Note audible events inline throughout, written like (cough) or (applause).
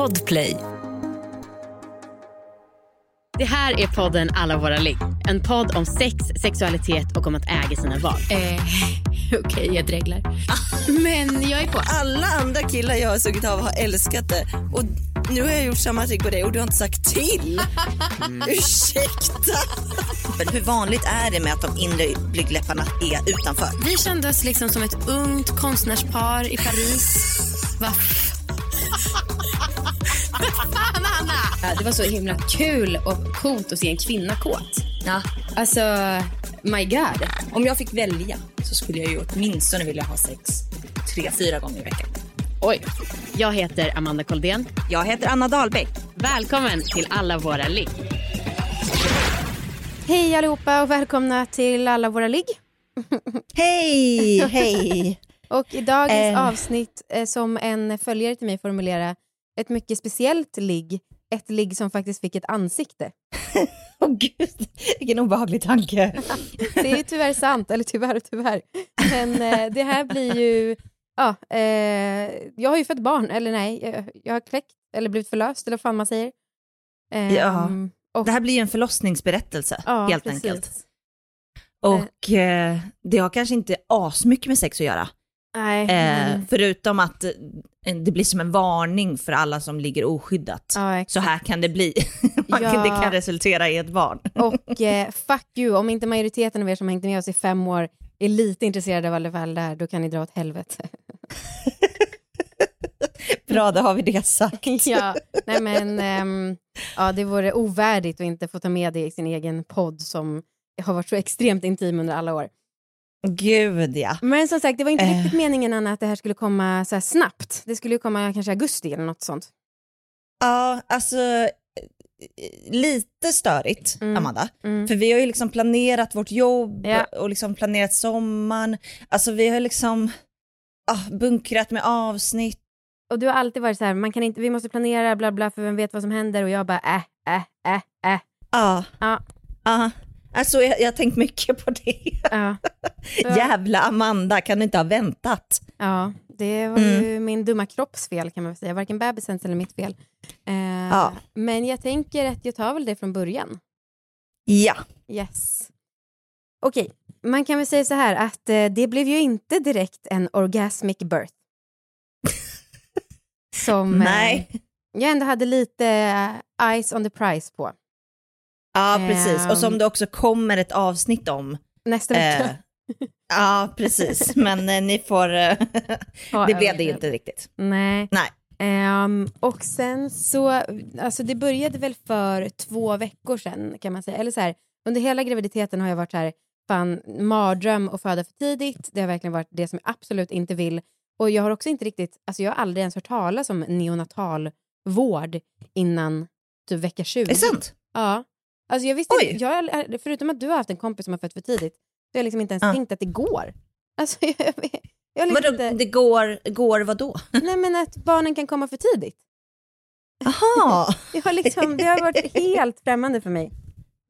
Podplay. Det här är podden Alla våra ligg. En podd om sex, sexualitet och om att äga sina val. Eh, (laughs) Okej, jag dreglar. Men jag är på. Alla andra killar jag har sugit av har älskat det. Och nu har jag gjort samma trick på dig och du har inte sagt till. Ursäkta. Men hur vanligt är det med att de inre blygdläpparna är utanför? Vi kände oss liksom som ett ungt konstnärspar i Paris. Va? Fan, Anna! Det var så himla kul och coolt att se en kvinna kåt. Ja. Alltså, my god. Om jag fick välja så skulle jag ju åtminstone vilja ha sex tre, fyra gånger i veckan. Oj. Jag heter Amanda Koldén. Jag heter Anna Dahlbäck. Välkommen till Alla våra ligg. Hej allihopa och välkomna till alla våra ligg. (laughs) Hej, hej. (laughs) Och i dagens Eh. avsnitt, eh, som en följare till mig formulera, ett mycket speciellt ligg. Ett ligg som faktiskt fick ett ansikte. (laughs) Åh gud, vilken obehaglig tanke. (laughs) Det är tyvärr sant, eller tyvärr och tyvärr. Men eh, det här blir ju... Ja, eh, jag har ju fått barn, eller nej, jag, jag har kläckt, eller blivit förlöst, eller vad fan man säger. Ehm, Ja. och, Det här blir ju en förlossningsberättelse, ja, helt precis. enkelt. Och eh, det har kanske inte asmycket med sex att göra. Nej, Eh, förutom att eh, det blir som en varning för alla som ligger oskyddat. ja. Så här kan det bli. (laughs) Man Ja. Det kan resultera i ett barn. (laughs) Och eh, fuck you, om inte majoriteten av er som hängt med oss i fem år är lite intresserade av alla fall där, då kan ni dra åt helvete. (laughs) Bra, då har vi det sagt. ja, nej men ehm, ja, det vore ovärdigt att inte få ta med det i sin egen podd som har varit så extremt intim under alla år. Gud ja. Men som sagt, det var inte Eh. riktigt meningen Anna att det här skulle komma så här snabbt. Det skulle ju komma kanske i augusti eller något sånt. Ja, alltså lite störigt, Mm. Amanda. Mm. För vi har ju liksom planerat vårt jobb Ja. och liksom planerat sommaren. Alltså vi har liksom ah, bunkrat med avsnitt. Och du har alltid varit så här, man kan inte, vi måste planera bla bla för vem vet vad som händer och jag bara äh, äh, äh, äh. Ja. Ja. Ja. Alltså jag, har tänkt mycket på det. Ja. (laughs) Jävla Amanda, kan du inte ha väntat? Ja, det var Mm. ju min dumma kropps fel kan man väl säga. Varken bebisens eller mitt fel. Eh, Ja. Men jag tänker att jag tar väl det från början. Ja. Yes. Okej, man kan väl säga så här att eh, det blev ju inte direkt en orgasmic birth. (laughs) Som eh, jag ändå hade lite eh, eyes on the prize på. Ja, precis. Och som Ehm. det också kommer ett avsnitt om. Nästa vecka. Eh, ja, precis. (laughs) Men eh, ni får... eh, Ja, (laughs) det blev det ju inte riktigt. Nej. Nej. Ehm, och sen så, alltså det började väl för två veckor sedan kan man säga. Eller så här, under hela graviditeten har jag varit så här, fan, mardröm att föda för tidigt. Det har verkligen varit det som jag absolut inte vill. Och jag har också inte riktigt, alltså jag har aldrig ens hört talas om neonatalvård innan typ vecka 20. Är det sant? Ja. Alltså jag visste, Oj. jag, har- förutom att du har haft en kompis som har fött för tidigt, så har jag liksom inte ens Ja. tänkt att det går. (laughs) Alltså jag, jag, jag har liksom Vadå, inte, det går, går vadå? (laughs) nej men att barnen kan komma för tidigt. Jaha. (laughs) Har, liksom, det har varit helt främmande för mig.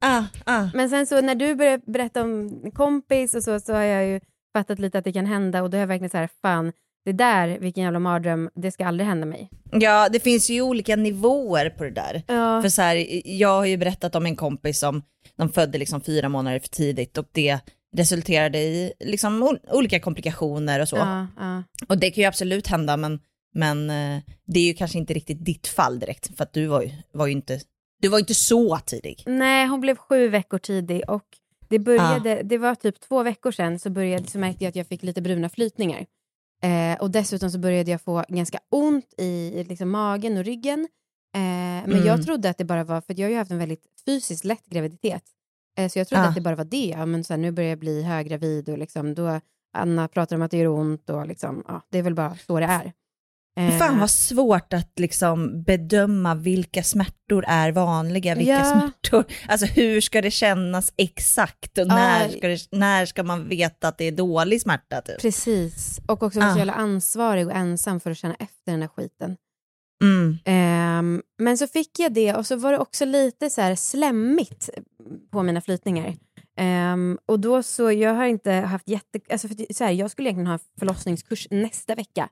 ah, ah. Men sen så när du började berätta om kompis och så, så har jag ju fattat lite att det kan hända och då är jag verkligen så här, fan, det där, vilken jävla mardröm, det ska aldrig hända mig. Ja, det finns ju olika nivåer på det där. Ja, För så här, jag har ju berättat om en kompis som de födde liksom fyra månader för tidigt och det resulterade i liksom ol- olika komplikationer och så. ja, ja. Och det kan ju absolut hända, men, men eh, det är ju kanske inte riktigt ditt fall direkt, för att du var ju, var ju inte, du var inte så tidig. Nej, hon blev sju veckor tidig och det började, det var typ två veckor sedan så, började, så märkte jag att jag fick lite bruna flytningar. Eh, och dessutom så började jag få ganska ont i liksom, magen och ryggen. Eh, men Mm. jag trodde att det bara var, för jag har ju haft en väldigt fysiskt lätt graviditet. Eh, så jag trodde Ja. att det bara var det. Ja, men så här, nu börjar jag bli höggravid och liksom, då Anna pratar om att det gör ont och liksom, ja, det är väl bara så det är. Eh, Fan vad svårt att liksom bedöma vilka smärtor är vanliga, vilka Ja. smärtor, alltså hur ska det kännas exakt och när, ska det, när ska man veta att det är dålig smärta typ? Precis, och också vara så Ah. jävla ansvarig och ensam för att känna efter den här skiten. Mm. Ehm, men så fick jag det och så var det också lite så här slemmigt på mina flytningar. Ehm, och då så, jag har inte haft jätte... Alltså för, så här, jag skulle egentligen ha en förlossningskurs nästa vecka.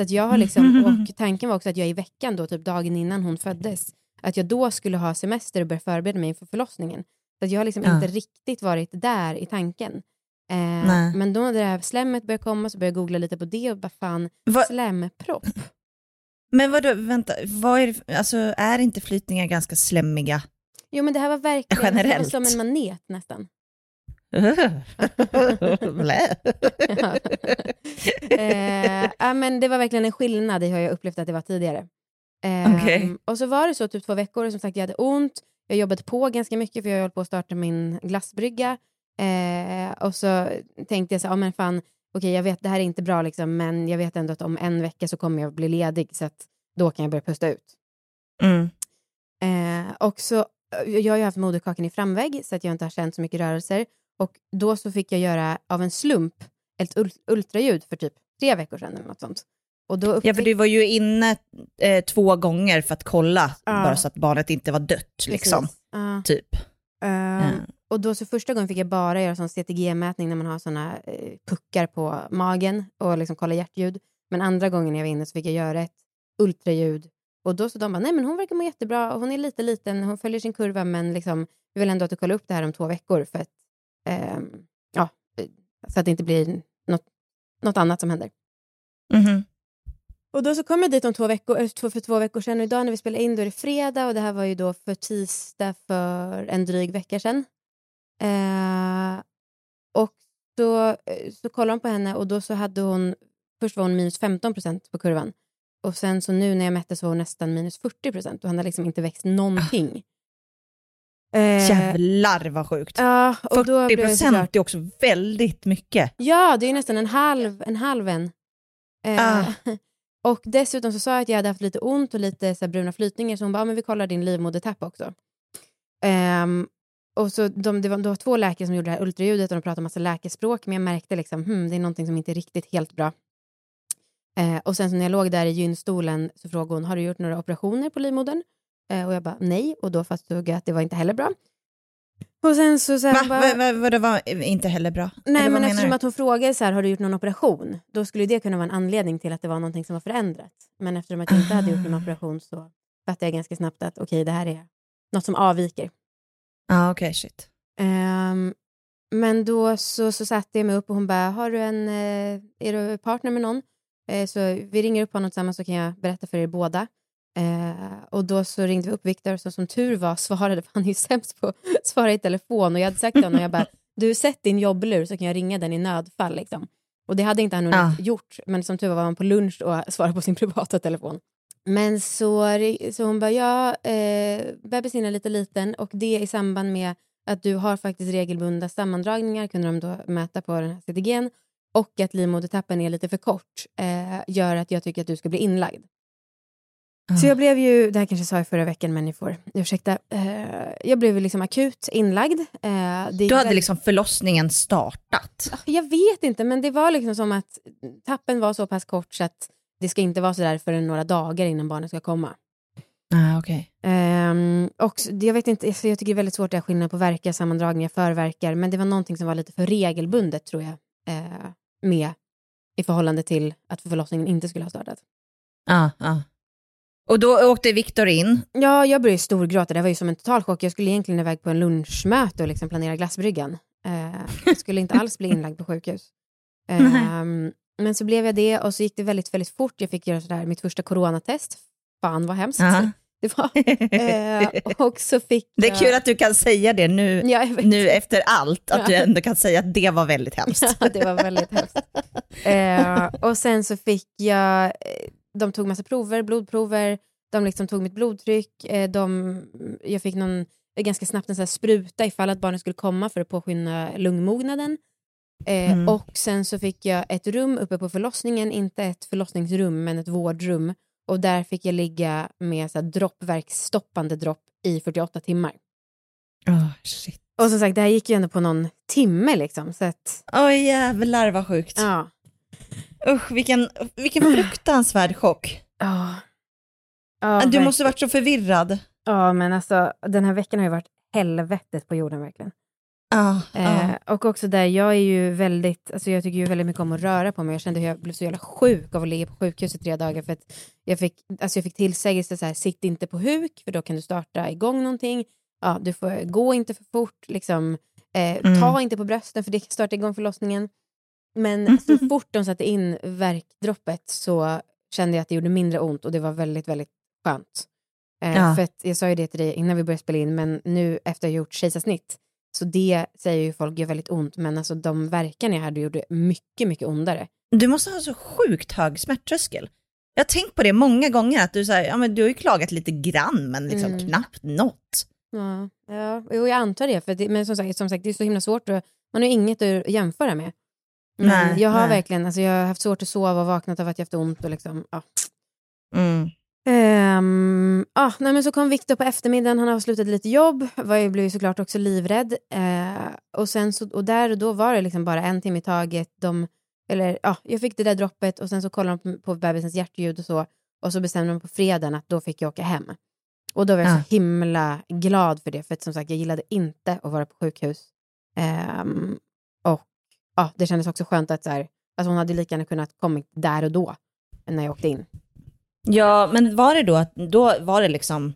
Så att jag har liksom, (laughs) och tanken var också att jag i veckan då, typ dagen innan hon föddes, att jag då skulle ha semester och börja förbereda mig inför förlossningen. Så att jag har liksom Ja. inte riktigt varit där i tanken. Eh, men då när det här slemmet började komma så började jag googla lite på det och bara fan, Va- slempropp. Men vadå, vänta, vad är, det, alltså, är inte flytningar ganska slemmiga? Jo men det här var verkligen Generellt. som en manet nästan. Eh, (laughs) ja, men det var verkligen en skillnad i hur jag upplevt att det var tidigare. Eh, Okej. Och så var det så typ två veckor, som sagt jag hade ont, jag jobbade på ganska mycket för jag höll på att starta min glassbrygga. Eh, och så tänkte jag så här, ja men fan, okej jag vet det här är inte bra liksom, men jag vet ändå att om en vecka så kommer jag bli ledig så att då kan jag börja pusta ut. Mm. Eh, och så, jag har ju haft moderkakan i framvägg så att jag inte har känt så mycket rörelser. Och då så fick jag göra av en slump ett ul- ultraljud för typ tre veckor sedan eller något sånt. Och då Ja, upptäck- för du var ju inne eh, två gånger för att kolla, Ja. bara så att barnet inte var dött, liksom. Precis. Ja. Typ. Ehm, Ja. Och då så första gången fick jag bara göra sån CTG-mätning när man har såna eh, puckar på magen och liksom kolla hjärtljud. Men andra gången jag var inne så fick jag göra ett ultraljud. Och då så de bara, nej men hon verkar må jättebra och hon är lite liten, hon följer sin kurva men liksom, vi vill ändå att du kollar upp det här om två veckor för att, ehm, ja, eh, så att det inte blir något, något annat som händer. Mhm. Och då så kom jag dit om två veckor, eh, för två veckor sedan och idag när vi spelar in då är det fredag och det här var ju då för tisdag för en dryg vecka sedan. Eh, och så, eh, så kollade hon på henne och då så hade hon, först var hon minus 15 procent på kurvan och sen så nu när jag mätte så var hon nästan minus 40 procent och han hade liksom inte växt någonting. (laughs) Eh, Jävlar vad sjukt. Ja, och då 40 blev jag såklart- procent är också väldigt mycket. Ja, det är nästan en halv en. Halv en. Eh, Ah. (laughs) Och dessutom så sa jag att jag hade haft lite ont och lite så bruna flytningar så hon bara, "Ja, men vi kollar din livmodertapp också. Ehm, och så de, det, var, det var två läkare som gjorde det här ultraljudet och de pratade massa läkespråk men jag märkte liksom, hmm, det är någonting som inte är riktigt helt bra. Eh, och sen så när jag låg där i gynstolen så frågade hon, har du gjort några operationer på livmodern? Eh, och jag bara, nej. Och då fastslog jag att det var inte heller bra. Och sen så... så här, Va? bara, Va, va, var inte heller bra? Nej, men eftersom att hon frågade så här, har du gjort någon operation? Då skulle det kunna vara en anledning till att det var någonting som var förändrat. Men eftersom att jag inte hade gjort någon Ah. operation så fattade jag ganska snabbt att okej, det här är något som avviker. Ja, okej, shit. Ehm, men då så, så satte jag mig upp och hon bara, har du en, eh, är du partner med någon? Eh, så vi ringer upp honom tillsammans så kan jag berätta för er båda. Eh, och då så ringde vi upp Viktor så som tur var svarade, (laughs) för han är ju sämst på att svara i telefon och jag hade sagt till honom, jag bara, du sätt din jobblur så kan jag ringa den i nödfall liksom. Och det hade inte han Ah. gjort, men som tur var var han på lunch och (laughs) svarade på sin privata telefon. Men så, så hon bara, ja, eh, bebisen är lite liten och det i samband med att du har faktiskt regelbundna sammandragningar, kunde de då mäta på den här CTGn, och att livmodertappen är lite för kort, eh, gör att jag tycker att du ska bli inlagd. Så jag blev ju, det här kanske jag sa i förra veckan, men ni får ursäkta. Eh, jag blev liksom akut inlagd. Eh, Du hade väl- liksom förlossningen startat. Jag vet inte, men det var liksom som att tappen var så pass kort så att det ska inte vara så där förrän några dagar innan barnet ska komma. Ah, okej. Ehm, och jag vet inte, alltså jag tycker det är väldigt svårt att skillnad på verkar, sammandragningar, förverkar, men det var någonting som var lite för regelbundet tror jag, eh, med i förhållande till att förlossningen inte skulle ha startat. Ja, ja. Och då åkte Viktor in. Ja, jag började storgråta, det var ju som en total chock. Jag skulle egentligen iväg på en lunchmöte och liksom planera glassbryggan. Eh, jag skulle inte alls bli (laughs) inlagd på sjukhus. Ehm, men så blev jag det och så gick det väldigt, väldigt fort. Jag fick göra sådär, mitt första coronatest. Fan vad hemskt Ja. (laughs) det var. (laughs) Eh, och så fick Det är jag... kul att du kan säga det nu, Ja, jag nu efter allt, att Ja. du ändå kan säga att det var väldigt hemskt. Ja, det var väldigt hemskt. Eh, och sen så fick jag, eh, de tog massa prover, blodprover, de liksom tog mitt blodtryck, eh, de, jag fick någon, eh, ganska snabbt en sån här spruta ifall att barnet skulle komma för att påskynda lungmognaden. Eh, Mm. Och sen så fick jag ett rum uppe på förlossningen, inte ett förlossningsrum men ett vårdrum. Och där fick jag ligga med så här droppverksstoppande dropp i 48 timmar. Oh, shit. Och som sagt, det här gick ju ändå på någon timme liksom. Så att, Oj jävlar vad sjukt. ja. Usch, vilken, vilken fruktansvärd chock. Ja. Ja, du måste varit så förvirrad. Ja, men alltså den här veckan har ju varit helvetet på jorden verkligen. Ja, Eh, och också där, jag är ju väldigt, alltså jag tycker ju väldigt mycket om att röra på mig. Jag kände hur jag blev så jävla sjuk av att ligga på sjukhus i tre dagar för att jag fick, alltså jag fick tillsägelse så här, sitt inte på huk för då kan du starta igång någonting. Ja, du får gå inte för fort, liksom, eh, Mm. ta inte på brösten för det kan starta igång förlossningen. Men så (laughs) fort de satte in verkdroppet så kände jag att det gjorde mindre ont och det var väldigt, väldigt skönt. Eh, Ja. För jag sa ju det till dig innan vi började spela in, men nu efter jag gjort kejsarsnitt, så det säger ju folk gör väldigt ont, men alltså de verkarna jag hade gjorde mycket, mycket ondare. Du måste ha så sjukt hög smärttröskel. Jag har tänkt på det många gånger, att du, så här, ja, men du har ju klagat lite grann, men liksom Mm. knappt något. Ja, ja jo, jag antar det, för det, men som sagt, som sagt, det är så himla svårt och man har ju inget att jämföra med. Men Nej, jag har nej. verkligen, alltså jag har haft svårt att sova och vaknat av att jag haft ont och liksom, ja. Mm. Ehm, ah, nej, men så kom Viktor på eftermiddagen, han avslutade lite jobb, var ju, blev såklart också livrädd. Eh, och, sen så, och där och då var det liksom bara en timme i taget. De, eller, ja, jag fick det där droppet och sen så kollade de på, på bebisens hjärtljud och så. Och så bestämde de på fredagen att då fick jag åka hem. Och då var jag Ja. så himla glad för det, för att som sagt jag gillade inte att vara på sjukhus. Och ja, det kändes också skönt att så här, alltså hon hade lika gärna kunnat kommit där och då, när jag åkte in. Ja, men var det då då var det liksom,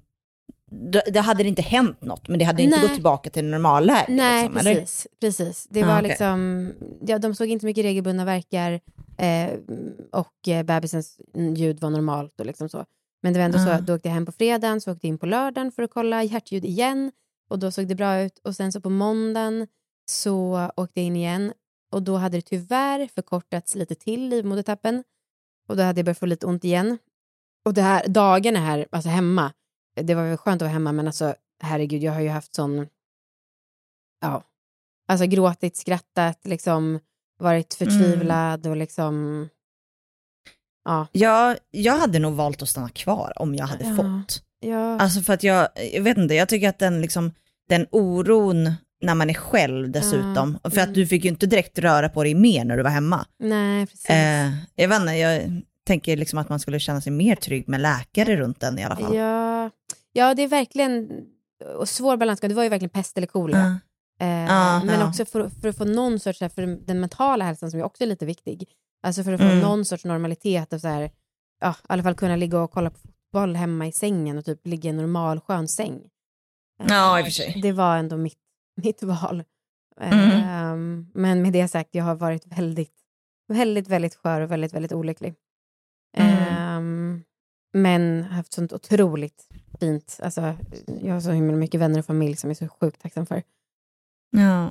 då, det hade det inte hänt något, men det hade inte Nej. gått tillbaka till normalläge? Nej, liksom, eller? precis. precis. Det Ah, var okej. liksom, ja, de såg inte så mycket regelbundna verkar eh, och eh, bebisens ljud var normalt och liksom så. Men det var ändå så Ah. att då åkte jag hem på fredagen, så åkte jag in på lördagen för att kolla hjärtljud igen och då såg det bra ut. Och sen så på måndagen så åkte jag in igen och då hade det tyvärr förkortats lite till livmodertappen och då hade jag börjat få lite ont igen. Och det här, dagarna här, alltså hemma, det var väl skönt att vara hemma men alltså herregud, jag har ju haft sån ja, alltså gråtit, skrattat, liksom varit förtvivlad och liksom, ja. Ja, jag hade nog valt att stanna kvar om jag hade Ja. fått. ja. Alltså för att jag, jag vet inte, jag tycker att den, liksom, den oron när man är själv dessutom, för mm. att du fick ju inte direkt röra på dig mer när du var hemma. Nej, precis. Eh, jag vet inte, jag tänker liksom att man skulle känna sig mer trygg med läkare runt den i alla fall. ja. ja, det är verkligen och svår balansgång. Det var ju verkligen pest eller kolera. Ja. Eh, Ja, men ja. också för, för att få någon sorts, för den mentala hälsan som är också lite viktig. Alltså för att få Mm. någon sorts normalitet och så här, ja, i alla fall kunna ligga och kolla på fotboll hemma i sängen och typ ligga i en normal skön säng. Eh, Ja, i och för sig. Det var ändå mitt, (laughs) mitt val. Mm. men med det sagt, jag har varit väldigt, väldigt, väldigt skör och väldigt, väldigt olycklig. Mm. Ehm, men haft sånt otroligt fint. Alltså, jag har så himla mycket vänner och familj som jag är så sjukt tacksam för. Ja.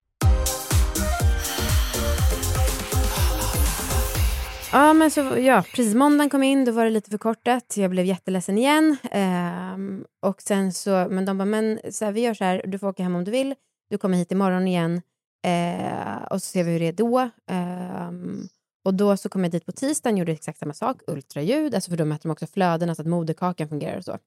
Ja, men så, ja, precis. Måndagen kom in, då var det lite förkortat. Jag blev jätteledsen igen. Ehm, och sen så, men de bara, men så här, vi gör så här, du får åka hem om du vill. Du kommer hit imorgon igen. Eh, och så ser vi hur det är då. Ehm, och då så kom jag dit på tisdagen, gjorde exakt samma sak, ultraljud, alltså för då mäter de också flödena så att moderkakan fungerar och så.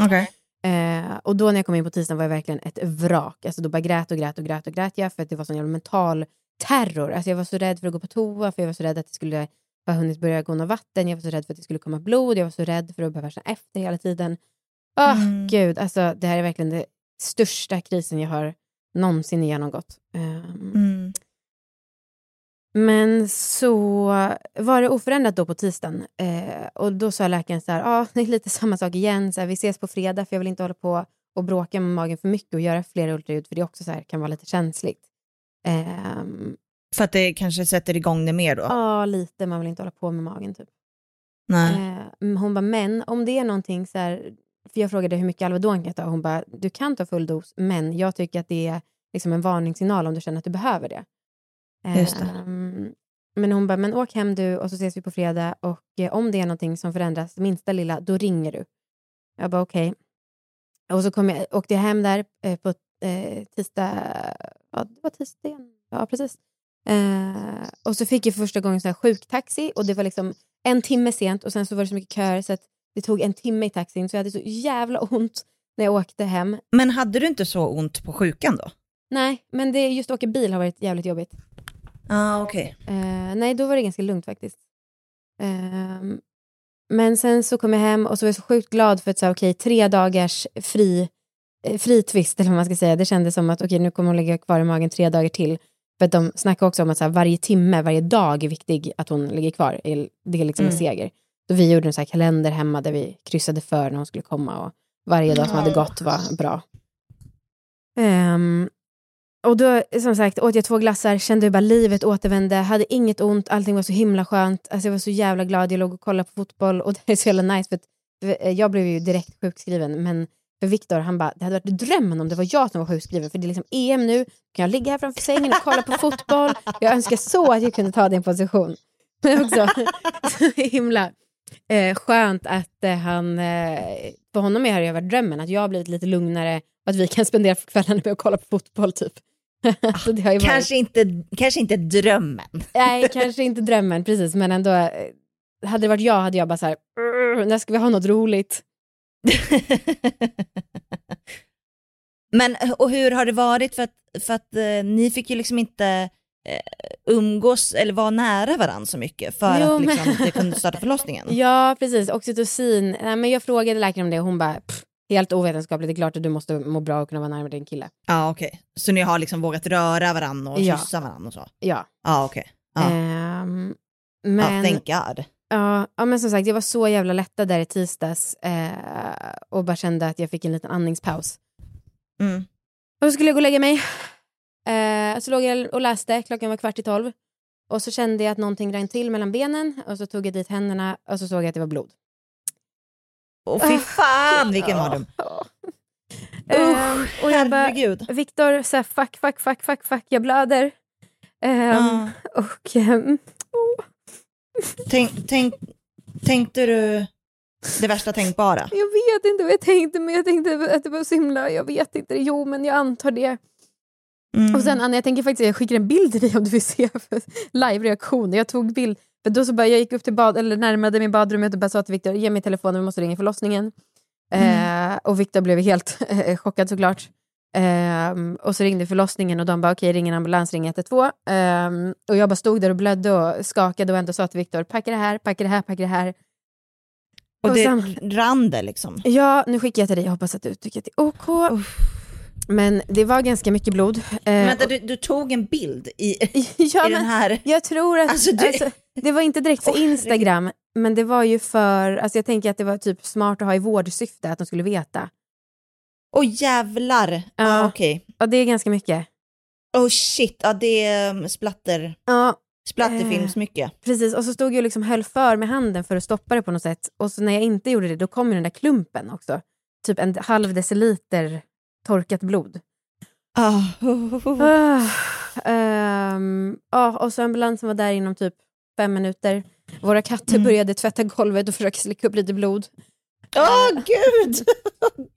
Okej. Eh, och då när jag kom in på tisdagen var jag verkligen ett vrak. Alltså då bara grät och grät och grät och grät jag för att det var sån jävla mental terror. Alltså jag var så rädd för att gå på toa, för jag var så rädd att det skulle ha hunnit börja gå något vatten, jag var så rädd för att det skulle komma blod, jag var så rädd för att behöva känna efter hela tiden. Åh Mm. gud, alltså det här är verkligen den största krisen jag har någonsin genomgått. Ehm, Mm. men så var det oförändrat då på tisdagen. Eh, och då sa läkaren så här, ja det är lite samma sak igen, så här, vi ses på fredag för jag vill inte hålla på och bråka med magen för mycket och göra flera ultraljud för det också så här, kan vara lite känsligt. Ehm, För att det kanske sätter igång det mer då? Ja, lite. Man vill inte hålla på med magen typ. Nej. Eh, hon bara, men om det är någonting så här, för jag frågade hur mycket Alvedon kan jag ta? Hon bara, du kan ta full dos, men jag tycker att det är liksom en varningssignal om du känner att du behöver det. Just det. Ehm, men hon bara, men åk hem du och så ses vi på fredag och eh, om det är någonting som förändras, minsta lilla, då ringer du. Jag bara okej. Och så kom jag, åkte jag hem där eh, på eh, tisdag, ja det var tisdagen, ja precis. Eh, och så fick jag för första gången så här sjuktaxi och det var liksom en timme sent och sen så var det så mycket köer så att det tog en timme i taxin så jag hade så jävla ont när jag åkte hem. Men hade du inte så ont på sjukan då? Nej, men det, just att åka bil har varit jävligt jobbigt. ah, okej. Eh, nej, då var det ganska lugnt faktiskt. Ehm, men sen så kom jag hem och så var jag så sjukt glad för att så, okay, tre dagars fri, eh, fri twist, eller vad man ska säga. Det kändes som att okay, nu kommer hon ligga kvar i magen tre dagar till. För att de snackar också om att så här, varje timme, varje dag är viktig att hon ligger kvar. Det är liksom en Mm. seger. Så vi gjorde en så här kalender hemma där vi kryssade för när hon skulle komma och varje dag som hade gått var bra. Ehm, och då, som sagt, åt jag två glassar, kände hur bara livet återvände, hade inget ont, allting var så himla skönt. Alltså jag var så jävla glad, jag låg och kollade på fotboll och (laughs) det är så jävla nice för att jag blev ju direkt sjukskriven men för Viktor, han bara, det hade varit drömmen om det var jag som var sjukskriven för det är liksom EM nu, kan jag ligga här framför sängen och kolla på (laughs) fotboll? Jag önskar så att jag kunde ta din position. (laughs) Men också (laughs) så himla eh, skönt att eh, han, eh, för honom är det varit drömmen, att jag har blivit lite lugnare och att vi kan spendera kvällarna med att kolla på fotboll typ. så det har ju varit, Kanske, inte, kanske inte drömmen. nej, kanske inte drömmen precis, men ändå, eh, hade det varit jag hade jag bara så här, "Urr, när ska vi ha något roligt? Men och hur har det varit för att, för att eh, ni fick ju liksom inte eh, umgås eller vara nära varandra så mycket för Jo, att liksom, men- det kunde (laughs) starta förlossningen? Ja, precis. Oxytocin. Nej, men jag frågade läkaren om det och hon bara, "Pff, helt ovetenskapligt, det är klart att du måste må bra och kunna vara närmare din kille. Ja okej, så ni har liksom vågat röra varandra och Ja. kyssa varandra och så? Ja. Ja okej. Ja. Ehm, ja, men, thank God. Ja, ja, men som sagt, jag var så jävla lättad där i tisdags eh, och bara kände att jag fick en liten andningspaus. Mm. Och så skulle jag gå och lägga mig. Eh, så låg jag och läste, klockan var kvart i tolv. Och så kände jag att någonting rann till mellan benen och så tog jag dit händerna och så såg jag att det var blod. Och fy fan vilken mardröm. Ehm, och jag bara. Viktor, så här, fuck, fuck, fuck, fuck, fuck, jag blöder. Ehm, Ja. Och ehm, Tänk, tänk, tänkte du det värsta tänkbara? jag vet inte vad jag tänkte, men jag tänkte att det var så himla, jag vet inte, jo men jag antar det. Mm. Och sen Anna, jag tänker faktiskt, jag skickar en bild till dig om du vill se (laughs) live-reaktion. Jag tog bild, för då så bara, jag gick upp till bad, eller närmade mig badrummet och bara sa till Viktor, ge mig telefonen, vi måste ringa förlossningen. Eh, och Viktor blev helt (laughs) eh, chockad såklart. Ehm, och så ringde förlossningen och de bara, okej, ring en ambulans, ring 112. Ehm, och jag bara stod där och blödde och skakade och ändå sa till Viktor, packa det här, packa det här, packa det här. och och det sen- rann det liksom? Ja, nu skickar jag till dig, jag hoppas att du tycker att det är OK. Men det var ganska mycket blod. Eh, Vänta, du, du tog en bild i, (laughs) ja, i men, den här... Jag tror att, Alltså, alltså, du- det var inte direkt för. Instagram, men det var ju för, alltså jag tänker att det var typ smart att ha i vårdsyfte, att de skulle veta. Åh jävlar! Ja, Ja. okej. Ja, det är ganska mycket. Oh shit, ja det är um, splatter, Ja, splatterfilmsmycket. precis. Och så stod jag och liksom höll för med handen för att stoppa det på något sätt. Och så när jag inte gjorde det, då kom ju den där klumpen också. Typ en halv deciliter torkat blod. Ah. Ah, ehm, ja, och så ambulansen var där inom typ fem minuter. Våra katter Mm. började tvätta golvet och försöka slicka upp lite blod. Åh gud! (laughs)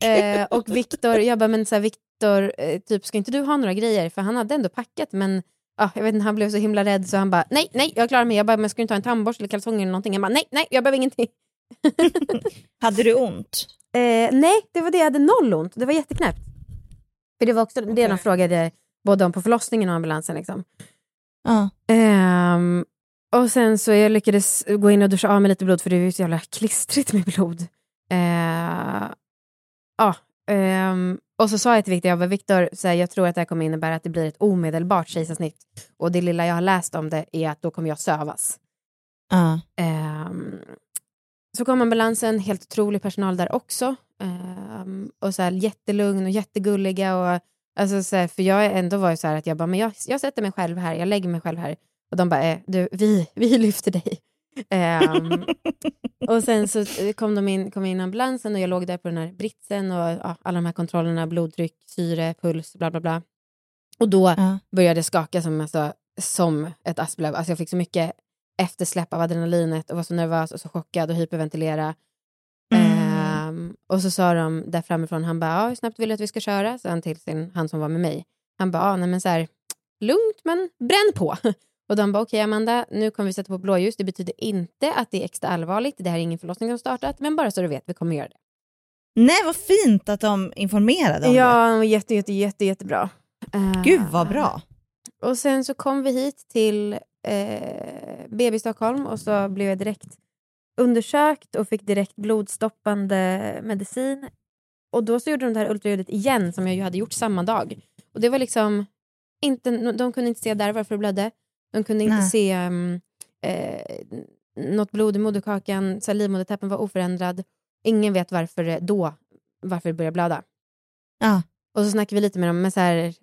Eh, och Viktor, jag bara, men så här, Viktor, eh, typ, ska inte du ha några grejer? För han hade ändå packat, men ah, jag vet inte, han blev så himla rädd så han bara, nej, nej, jag klarar mig. Jag bara, men ska du inte ha en tandborste eller kalsonger eller någonting? Han bara, nej, nej, jag behöver ingenting. (laughs) Hade du ont? Eh, nej, det var det, jag hade noll ont. Det var jätteknäppt. För det var också det de frågade både om på förlossningen och ambulansen. Liksom. Ehm, och sen så jag lyckades gå in och duscha av mig lite blod för det är ju så jävla klistrigt med blod. Eh, ja, ehm, och så sa jag till Viktor, jag bara, Viktor, jag tror att det här kommer innebära att det blir ett omedelbart kejsarsnitt. Och det lilla jag har läst om det är att då kommer jag sövas. Ja. Ehm, så kom ambulansen, helt otrolig personal där också. Ehm, och så här, jättelugn och jättegulliga. Och, alltså, så här, för jag ändå var ju så här att jag bara, men jag, jag sätter mig själv här, jag lägger mig själv här. Och de bara, eh, du, vi, vi lyfter dig. Ehm, och sen så kom de in, kom in ambulansen och jag låg där på den här britsen och ja, alla de här kontrollerna, blodtryck, syre, puls, bla bla bla. Och då Ja. började jag skaka som, alltså, som ett asplöv. Alltså jag fick så mycket eftersläpp av adrenalinet och var så nervös och så chockad och hyperventilera. Ehm, och så sa de där framifrån, han bara, ja, hur snabbt vill du att vi ska köra? Så han till sin, han som var med mig. Han bara, ja, nej men så här, lugnt men bränn på. Och de bara, okej Amanda, nu kommer vi sätta på blåljus. Det betyder inte att det är extra allvarligt. Det här är ingen förlossning som startat, men bara så du vet, vi kommer göra det. Nej, vad fint att de informerade om Ja, de var jätte, jätte, jätte, jättebra. det. Eh, Gud vad bra. Och sen så kom vi hit till eh, BB Stockholm och så blev jag direkt undersökt och fick direkt blodstoppande medicin. Och då så gjorde de det här ultraljudet igen som jag ju hade gjort samma dag. Och det var liksom inte, de kunde inte se där varför det blödde. De kunde inte Nej. se um, eh, något blod i moderkakan, livmodertappen var oförändrad. Ingen vet varför det då varför det började blöda. Ja. Och så snackade vi lite med dem, men så här,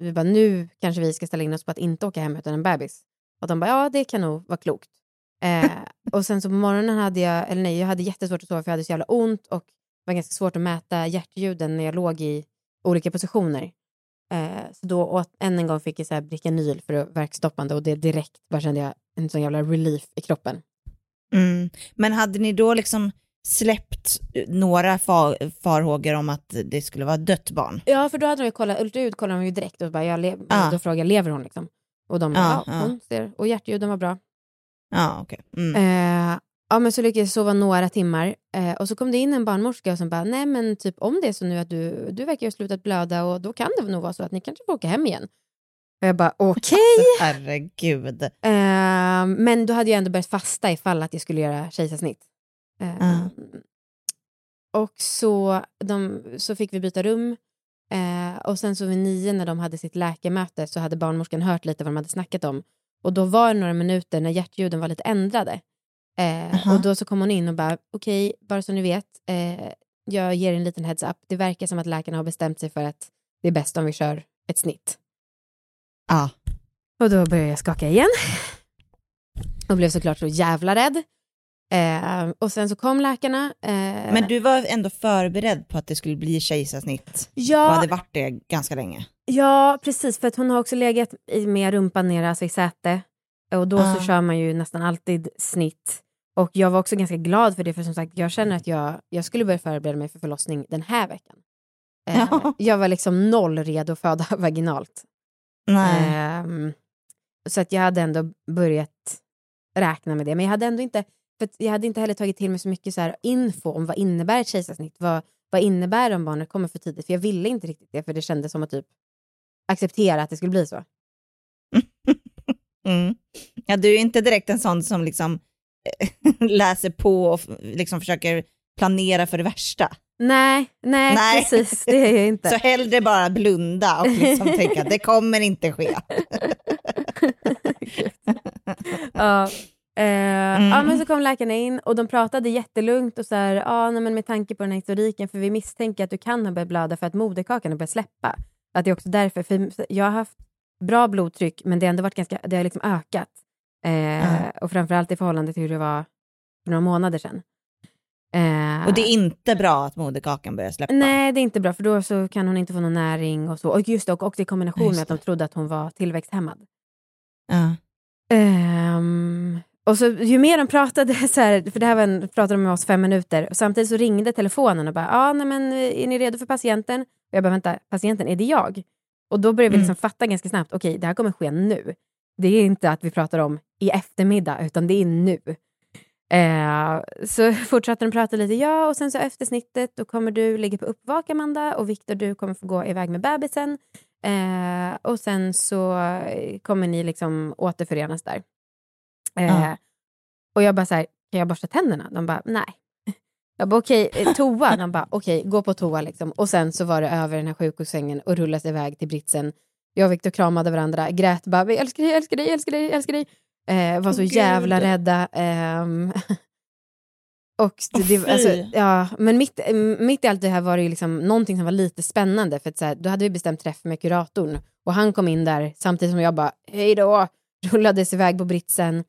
vi bara, nu kanske vi ska ställa in oss på att inte åka hem utan en bebis. Och de bara, ja det kan nog vara klokt. Eh, (laughs) och sen så på morgonen hade jag, eller nej, jag hade jättesvårt att sova för jag hade så jävla ont och det var ganska svårt att mäta hjärtljuden när jag låg i olika positioner. Eh, så då åt, än en gång fick jag så här Bricanyl för att verkstoppande och det direkt bara kände jag en sån jävla relief i kroppen. Mm. Men hade ni då liksom släppt några fa- farhågor om att det skulle vara dött barn? Ja, för då hade de ju kollat, ultraljud kollade de ju direkt och bara, jag le- Ah. då frågade lever hon liksom? Och de bara, Ah, ja, ah. hon ser, och hjärtljuden var bra. Ja, okej. Mm. Eh, ja, men så lyckades jag sova några timmar eh, och så kom det in en barnmorska som bara, nej men typ om det är så nu att du, du verkar ha slutat blöda och då kan det nog vara så att ni kanske får åka hem igen. Och jag bara, okej. (laughs) Herregud. Eh, men då hade jag ändå börjat fasta ifall att jag skulle göra kejsarsnitt. Eh, Ja. Och så, de, så fick vi byta rum. Eh, och sen så vid nio när de hade sitt läkarmöte så hade barnmorskan hört lite vad de hade snackat om. Och då var det några minuter när hjärtljuden var lite ändrade. Eh, och då så kom hon in och bara, okej, bara så ni vet, eh, jag ger er en liten heads up. Det verkar som att läkarna har bestämt sig för att det är bäst om vi kör ett snitt. Ja. Och då började jag skaka igen. Och blev såklart så jävla rädd. Eh, och sen så kom läkarna. Eh, Men du var ändå förberedd på att det skulle bli kejsarsnitt och ja, hade varit det ganska länge? ja, precis. För att hon har också legat med rumpan nere, alltså i säte. Och då Ah. så kör man ju nästan alltid snitt. Och jag var också ganska glad för det, för som sagt, jag känner att jag, jag skulle börja förbereda mig för förlossning den här veckan. Eh, Ja. Jag var liksom noll redo att föda (laughs) vaginalt. Ehm, så att jag hade ändå börjat räkna med det. Men jag hade ändå inte, för jag hade inte heller tagit till mig så mycket så här info om vad innebär ett kejsarsnitt. Vad, vad innebär det om barnet kommer för tidigt? För jag ville inte riktigt det, för det kändes som att typ acceptera att det skulle bli så. (laughs) Mm. Ja, du är inte direkt en sån som liksom (laughs) läser på och liksom försöker planera för det värsta. Nej, nej, Nej. precis. Det är jag inte. (laughs) Så hellre bara blunda och liksom tänka att det kommer inte ske. (laughs) ja. Eh, Mm. ja, men så kom läkarna in och de pratade jättelugnt och så här, ja, nej, men med tanke på den här historiken, för vi misstänker att du kan ha börjat blöda för att moderkakan har börjat släppa. Att det är också därför, för jag har haft bra blodtryck men det har ändå varit ganska, det har liksom ökat. Eh, Ja. Och framförallt i förhållande till hur det var för några månader sedan. Eh, Och det är inte bra att moderkakan börjar släppa. Nej, det är inte bra för då så kan hon inte få någon näring och så. Och just det, och också i kombination med att de trodde att hon var tillväxthämmad. Ja. Ehm, och så ju mer de pratade, så här, för det här var en, pratade de med oss fem minuter, och samtidigt så ringde telefonen och bara, ah, nej, men, är ni redo för patienten? Och jag bara, vänta, patienten, är det jag? Och då började vi Mm. liksom fatta ganska snabbt, okej, det här kommer ske nu. Det är inte att vi pratar om i eftermiddag, utan det är nu. Eh, så (laughs) fortsatte de prata lite, ja, och sen så efter snittet, då kommer du ligga på uppvak, Amanda, och Viktor, du kommer få gå iväg med bebisen. Eh, och sen så kommer ni liksom återförenas där. Eh, Ja. Och jag bara så här, kan jag borsta tänderna? De bara, nej. (laughs) Jag bara, okej, eh, toa? De bara, okej, gå på toa liksom. Och sen så var det över den här sjukhussängen och rullas iväg till britsen. Jag och Viktor kramade varandra, grät bara, vi älskar dig, älskar dig, älskar dig, älskar dig. Eh, var så Gud. jävla rädda. ehm. (laughs) och det, fy. alltså, ja, men mitt, mitt i allt det här var det ju liksom någonting som var lite spännande. För att så här, då hade vi bestämt träff med kuratorn och han kom in där samtidigt som jag bara, hej då, (laughs) rullades iväg på britsen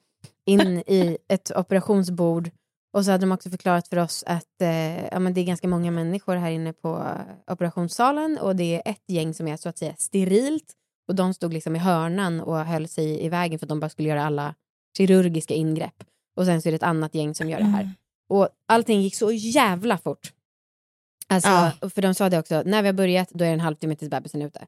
in i ett operationsbord. Och så hade de också förklarat för oss att eh, ja, men det är ganska många människor här inne på eh, operationssalen och det är ett gäng som är så att säga sterilt och de stod liksom i hörnan och höll sig i vägen för att de bara skulle göra alla kirurgiska ingrepp. Och sen så är det ett annat gäng som gör det här. Och allting gick så jävla fort. Alltså, Ja. För de sa det också, när vi har börjat då är det en halvtimme tills bebisen är ute.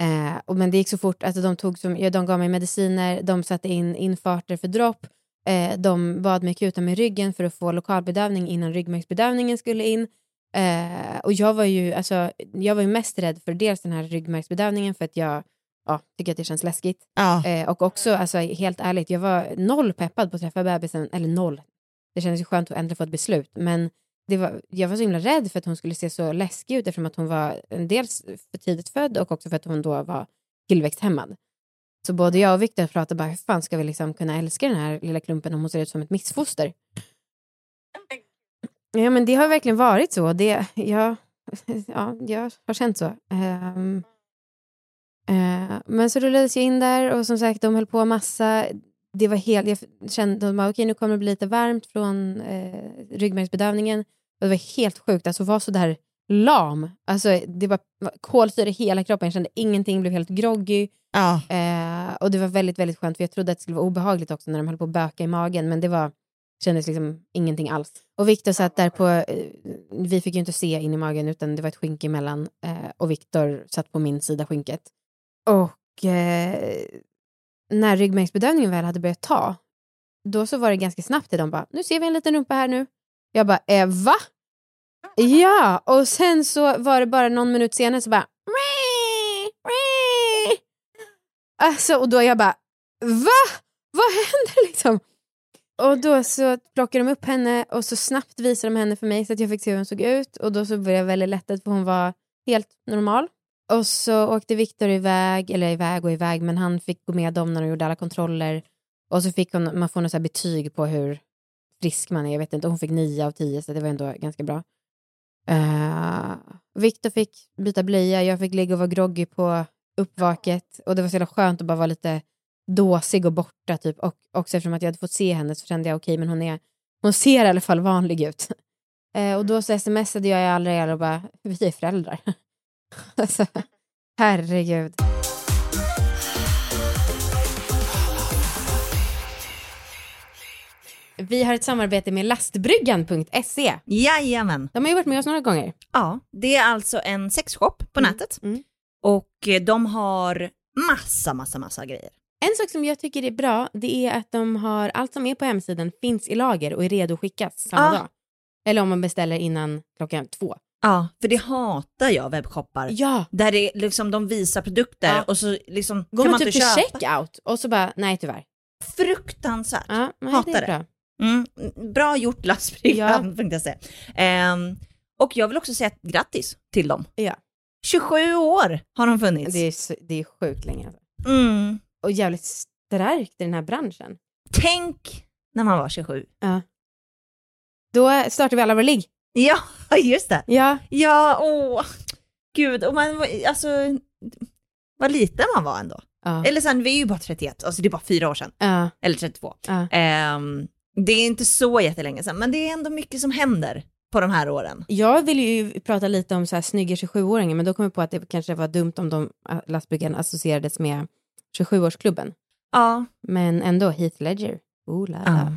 Eh, och, men det gick så fort, alltså, de, tog som, ja, de gav mig mediciner, de satte in infarter för dropp, eh, de bad mig kuta med ryggen för att få lokalbedövning innan ryggmärgsbedövningen skulle in. Eh, och jag var, ju, alltså, jag var ju mest rädd för dels den här ryggmärgsbedövningen för att jag ja, tycker att det känns läskigt. Ja. Eh, och också, alltså, helt ärligt, jag var noll peppad på att träffa bebisen, eller noll. Det kändes ju skönt att äntligen få ett beslut, men det var, jag var så himla rädd för att hon skulle se så läskig ut eftersom att hon var en dels för tidigt född och också för att hon då var tillväxthämmad. Så både jag och Viktor pratade bara, hur fan ska vi liksom kunna älska den här lilla klumpen om hon ser ut som ett missfoster? Ja men det har verkligen varit så. Det, jag, (laughs) ja, jag har känt så. Ehm, eh, men så rullades jag in där och som sagt de höll på massa. Det var helt, jag kände att okej nu kommer det bli lite varmt från eh, ryggmärgsbedövningen. Och det var helt sjukt, alltså var så där lam. Alltså det var kolsyra i hela kroppen, jag kände ingenting, blev helt groggy. Ja. Eh, och det var väldigt, väldigt skönt för jag trodde att det skulle vara obehagligt också när de höll på att böka i magen men det var kändes liksom ingenting alls. Och Viktor satt där på, eh, vi fick ju inte se in i magen utan det var ett skynke emellan eh, och Viktor satt på min sida skynket. Och eh, när ryggmärgsbedövningen väl hade börjat ta, då så var det ganska snabbt till de bara, nu ser vi en liten rumpa här nu. Jag bara, eh, va? Ja, och sen så var det bara någon minut senare så bara, Alltså, och då jag bara, va? Vad händer liksom? Och då så plockade de upp henne och så snabbt visade de henne för mig så att jag fick se hur hon såg ut. Och då så blev jag väldigt lättad för hon var helt normal. Och så åkte Viktor iväg, eller iväg och iväg, men han fick gå med dem när de gjorde alla kontroller. Och så fick hon, man får något så här betyg på hur frisk man är. Jag vet inte, hon fick nio av tio så det var ändå ganska bra. Eh, uh, Viktor fick byta blöja, jag fick ligga och vara groggy på uppvaket. Och det var så jävla skönt att bara vara lite dåsig och borta. Typ. Och också eftersom att jag hade fått se henne så kände jag okej, men hon, är, hon ser i alla fall vanlig ut. Uh, (laughs) och då så smsade jag i alla och bara, vi är föräldrar. (laughs) alltså, herregud. Vi har ett samarbete med lastbryggan.se. Jajamän. De har ju varit med oss några gånger. Ja, det är alltså en sexshop på nätet. Mm. Och eh, de har massa, massa, massa grejer. En sak som jag tycker är bra, det är att de har allt som är på hemsidan finns i lager och är redo att skickas samma Ja. dag. Eller om man beställer innan klockan två. Ja, för det hatar jag webbshoppar. Ja, Där det liksom de visar produkter Ja. och så liksom går kan man man typ inte till köpa. checkout och så bara, nej tyvärr. Fruktansvärt. Ja, nej, Hatar det. Mm, bra gjort lastbryggan, tänkte jag säga. Ehm, och jag vill också säga grattis till dem. Ja. 27 år har de funnits. Det är, det är sjukt länge. Mm. Och jävligt starkt i den här branschen. Tänk när man var 27. Då startar vi alla vår ligg. Ja, (laughs) just det. Ja, Ja, åh, gud. Och man, var- alltså, vad liten man var ändå. ja, Eller sen, vi är ju bara 31, alltså det är bara fyra år sedan. ja, Eller 32. ja. Ehm, det är inte så jättelänge sedan, men det är ändå mycket som händer på de här åren. Jag vill ju prata lite om så här snygga 27-åringar men då kom jag på att det kanske var dumt om de äh, lastbryggan associerades med 27-årsklubben. Ja. Men ändå Heath Ledger. Oh la la. ja.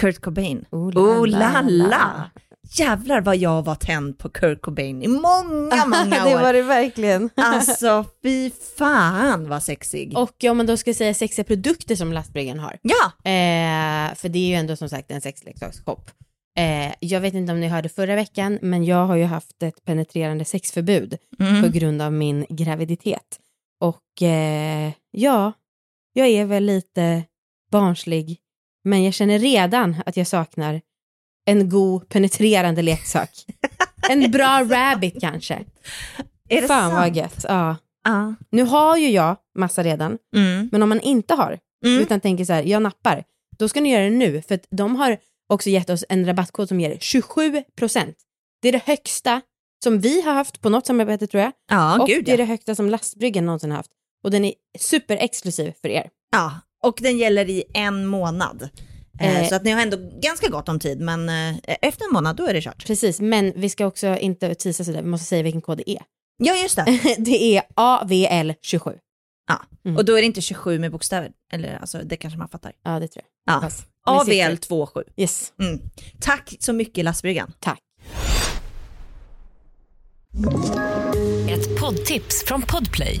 Kurt Cobain. Oh Oh la la! Jävlar vad jag var tänd på Kurt Cobain i många, (laughs) många det år. var det verkligen. Alltså (laughs) fy fan vad sexig. Och om man då ska säga sexiga produkter som lastbryggan har. ja, Eh, för det är ju ändå som sagt en sexleksaksshop. Eh, jag vet inte om ni hörde förra veckan, men jag har ju haft ett penetrerande sexförbud Mm. på grund av min graviditet. Och eh, ja, jag är väl lite barnslig, men jag känner redan att jag saknar en god penetrerande leksak. (laughs) en bra rabbit kanske. är det Fan sant? vad gött. Ja. Ja. Nu har ju jag massa redan, Mm. men om man inte har, Mm. utan tänker så här, jag nappar, då ska ni göra det nu. För att de har också gett oss en rabattkod som ger 27 procent. Det är det högsta som vi har haft på något samarbete tror jag. Ja, och gud det är ja. det högsta som lastbryggan någonsin har haft. Och den är superexklusiv för er. ja. Och den gäller i en månad. Eh, Eh. Så att ni har ändå ganska gott om tid, men eh, efter en månad då är det kört. Precis, men vi ska också inte tisa sådär, vi måste säga vilken kod det är. Ja, just det. (laughs) det är AVL27. Ja. Mm. Och då är det inte 27 med bokstäver, eller alltså det kanske man fattar. Ja, det tror jag. Ja, Pass. AVL 27. Yes. Mm. Tack så mycket lastbryggan. Tack. Ett poddtips från Podplay.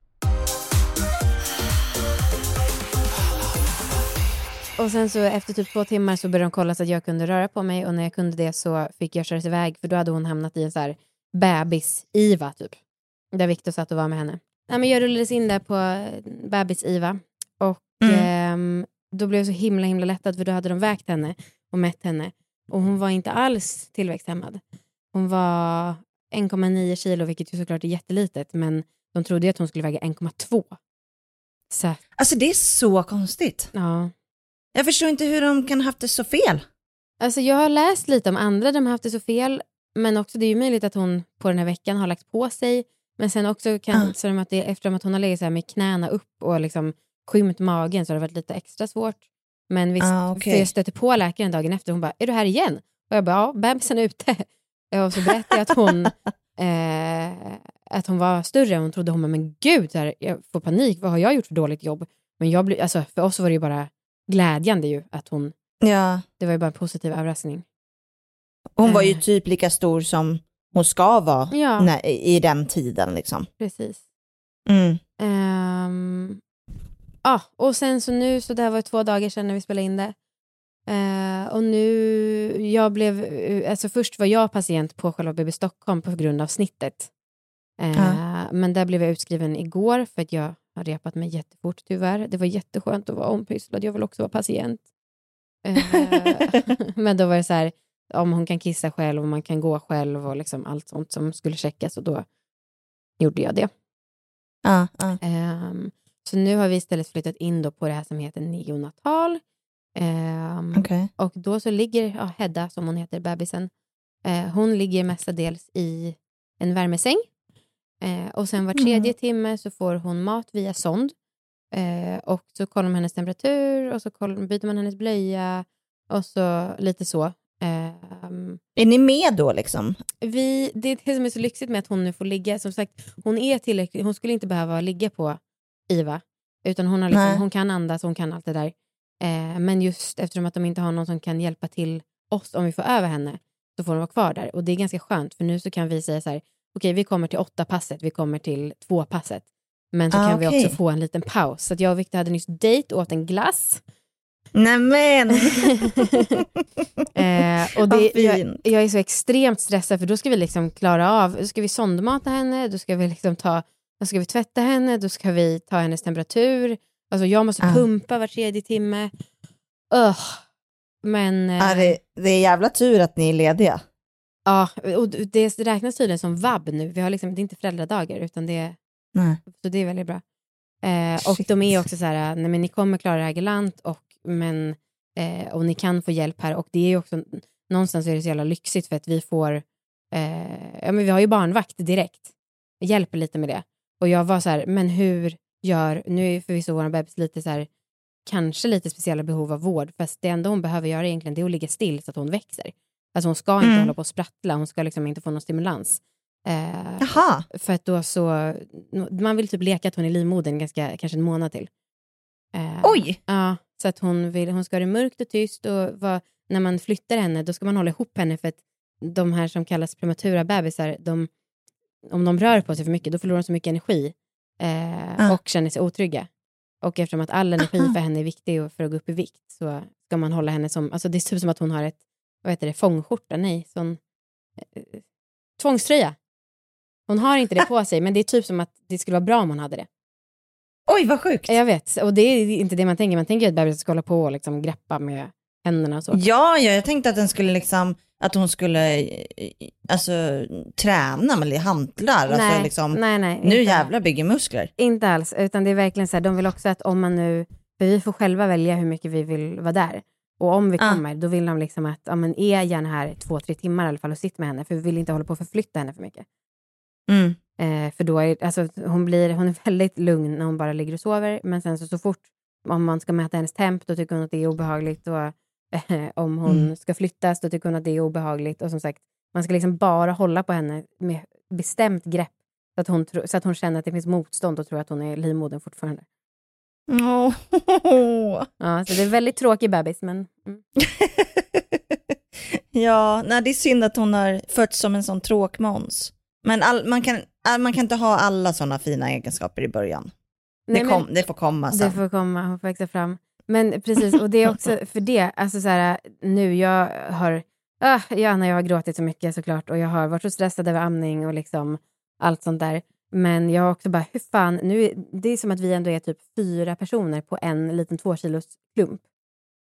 Och sen så efter typ två timmar så började de kolla så att jag kunde röra på mig och när jag kunde det så fick jag köras iväg för då hade hon hamnat i en så här bebis-IVA typ. Där Viktor satt och var med henne. Ja, men jag rullades in där på bebis-IVA och ehm, då blev jag så himla himla lättad för då hade de vägt henne och mätt henne och hon var inte alls tillväxthämmad. Hon var 1,9 kilo vilket ju såklart är jättelitet men de trodde ju att hon skulle väga 1,2. Så Alltså det är så konstigt. ja. Jag förstår inte hur de kan ha haft det så fel. Alltså jag har läst lite om andra de har haft det så fel, men också det är ju möjligt att hon på den här veckan har lagt på sig. Men sen också kan, Ah. så de att det, eftersom att hon har legat så här med knäna upp och liksom skymt magen så har det varit lite extra svårt. Men visst, Ah, okej. för jag stötte på läkaren dagen efter hon bara, är du här igen? Och jag bara, ja, bebisen är ute. Och så berättade jag att hon, (laughs) eh, att hon var större. Hon trodde hon bara, men gud, här, jag får panik, vad har jag gjort för dåligt jobb? Men jag blir, alltså, för oss var det ju bara glädjande ju att hon, Ja. det var ju bara en positiv överraskning. Hon var ju Eh. typ lika stor som hon ska vara Ja. när, i den tiden. Liksom. Precis. Mm. Ehm, ja, och sen så nu, så det här var två dagar sedan när vi spelade in det. Eh, och nu, jag blev, eh, alltså först var jag patient på själva BB Stockholm på grund av snittet. Eh, Ja. Men där blev jag utskriven igår för att jag har repat mig jättefort tyvärr. Det var jätteskönt att vara ompysslad, jag vill också vara patient. Eh, (laughs) men då var det så här, om hon kan kissa själv och man kan gå själv och liksom allt sånt som skulle checkas och då gjorde jag det. Ja, ja. Ehm, så nu har vi istället flyttat in då på det här som heter neonatal. Ehm, Okej. Och då så ligger ja, Hedda, som hon heter, bebisen, eh, hon ligger mestadels i en värmesäng. Eh, och sen var tredje timme så får hon mat via sond. Eh, och så kollar man hennes temperatur och så kollar, byter man hennes blöja och så lite så. Ehm, Är ni med då liksom? vi, det är det som är så lyxigt med att hon nu får ligga. Som sagt, hon är tillräckligt, hon skulle inte behöva ligga på IVA. Utan hon, har Nej. liksom, hon kan andas, hon kan allt det där. Eh, men just eftersom att de inte har någon som kan hjälpa till oss om vi får över henne så får hon vara kvar där. Och det är ganska skönt för nu så kan vi säga så här, okej vi kommer till åtta passet, vi kommer till två passet. Men så Ah, kan vi okej. också få en liten paus. Så jag och Victor hade nyss dejt och åt en glass. Nämen! (laughs) Eh, och det, jag, jag är så extremt stressad för då ska vi liksom klara av, då ska vi sondmata henne, då ska vi liksom ta, då ska vi tvätta henne, då ska vi ta hennes temperatur. Alltså jag måste Ah. pumpa var tredje timme. Ugh. Men eh, ja, det, det är jävla tur att ni är lediga. Ja, och det räknas tydligen som vab nu. Vi har liksom, det är inte föräldradagar utan det är Nej. så det är väldigt bra. Eh, och de är också så här, nej men ni kommer klara det här galant och, men, eh, och ni kan få hjälp här. Och det är ju också, någonstans är det så jävla lyxigt för att vi får, eh, ja men vi har ju barnvakt direkt. Hjälper lite med det. Och jag var så här, men hur gör, nu är förvisso vår bebis lite så här, kanske lite speciella behov av vård, fast det enda hon behöver göra egentligen det är att ligga still så att hon växer. Alltså hon ska inte Mm. hålla på och sprattla, hon ska liksom inte få någon stimulans. Eh, Jaha. för att då så, man vill typ leka att hon är livmodern ganska, kanske en månad till. Eh, Oj! Ja, så att hon, vill, hon ska ha det mörkt och tyst och vad, när man flyttar henne då ska man hålla ihop henne för att de här som kallas prematura bebisar, de, om de rör på sig för mycket då förlorar de så mycket energi eh, Ah. och känner sig otrygga. Och eftersom att all energi Aha. för henne är viktig och för att gå upp i vikt så ska man hålla henne som, alltså det är typ som att hon har ett, vad heter det, fångskjorta, nej, sån eh, tvångströja. Hon har inte det på (laughs) sig, men det är typ som att det skulle vara bra om hon hade det. Oj, vad sjukt. Jag vet, och det är inte det man tänker. Man tänker att bebisen ska hålla på och liksom greppa med händerna och så. Ja, ja, jag tänkte att den skulle liksom, att hon skulle eh, alltså, träna med hantlar. Alltså, liksom, nej, nej. nu inte- jävlar bygger muskler. Inte alls, utan det är verkligen så här, de vill också att om man nu, för vi får själva välja hur mycket vi vill vara där. Och om vi Ah. kommer, då vill de liksom att, ja men är gärna här två, tre timmar i alla fall och sitt med henne, för vi vill inte hålla på att förflytta henne för mycket. Mm. Eh, för då är, alltså, hon, blir, hon är (laughs) väldigt lugn när hon bara ligger och sover, men sen så, så fort om man ska mäta hennes temp, då tycker hon att det är obehagligt. Och, eh, om hon Mm. ska flyttas, då tycker hon att det är obehagligt. Och som sagt, man ska liksom bara hålla på henne med bestämt grepp, så att hon, så att hon känner att det finns motstånd och tror att hon är livmodern fortfarande. Åh. (laughs) Ja, så det är väldigt tråkig bebis, men... Mm. (laughs) Ja, nej, det är synd att hon har fötts som en sån tråkmåns. Men all, man, kan, all, man kan inte ha alla sådana fina egenskaper i början. Nej, det, men- kom, det får komma sen. Det får komma, hon får växa fram. Men precis, och det är också (laughs) för det, alltså så här, nu jag har, ah, Johanna, jag har gråtit så mycket såklart och jag har varit så stressad över amning och liksom allt sånt där. Men jag har också bara, hur fan, nu, är- det är som att vi ändå är typ fyra personer på en liten två kilos klump.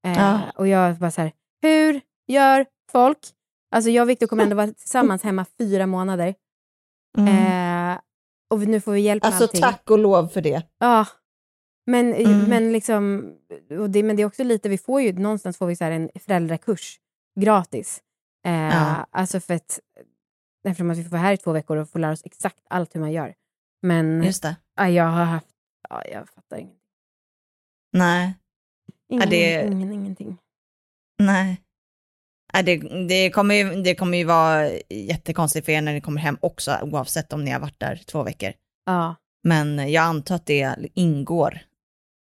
Eh, Ja. Och jag bara så här, hur gör folk? Alltså jag och Victor kommer ändå vara tillsammans hemma fyra månader. Mm. Eh, och nu får vi hjälp med alltså allting. tack och lov för det. Ja. Men, Mm. men, liksom, och det, men det är också lite, vi får ju någonstans får vi så här en föräldrakurs gratis. Eh, Ja. Alltså för att, eftersom att vi får vara här i två veckor och får lära oss exakt allt hur man gör. Men Just det. ja, jag har haft, ja, jag fattar ingenting. Nej. Ingen, Ja, det- ingen, ingenting. Nej. Ja, det, det, kommer ju, det kommer ju vara jättekonstigt för er när ni kommer hem också, oavsett om ni har varit där två veckor. Ja. Men jag antar att det ingår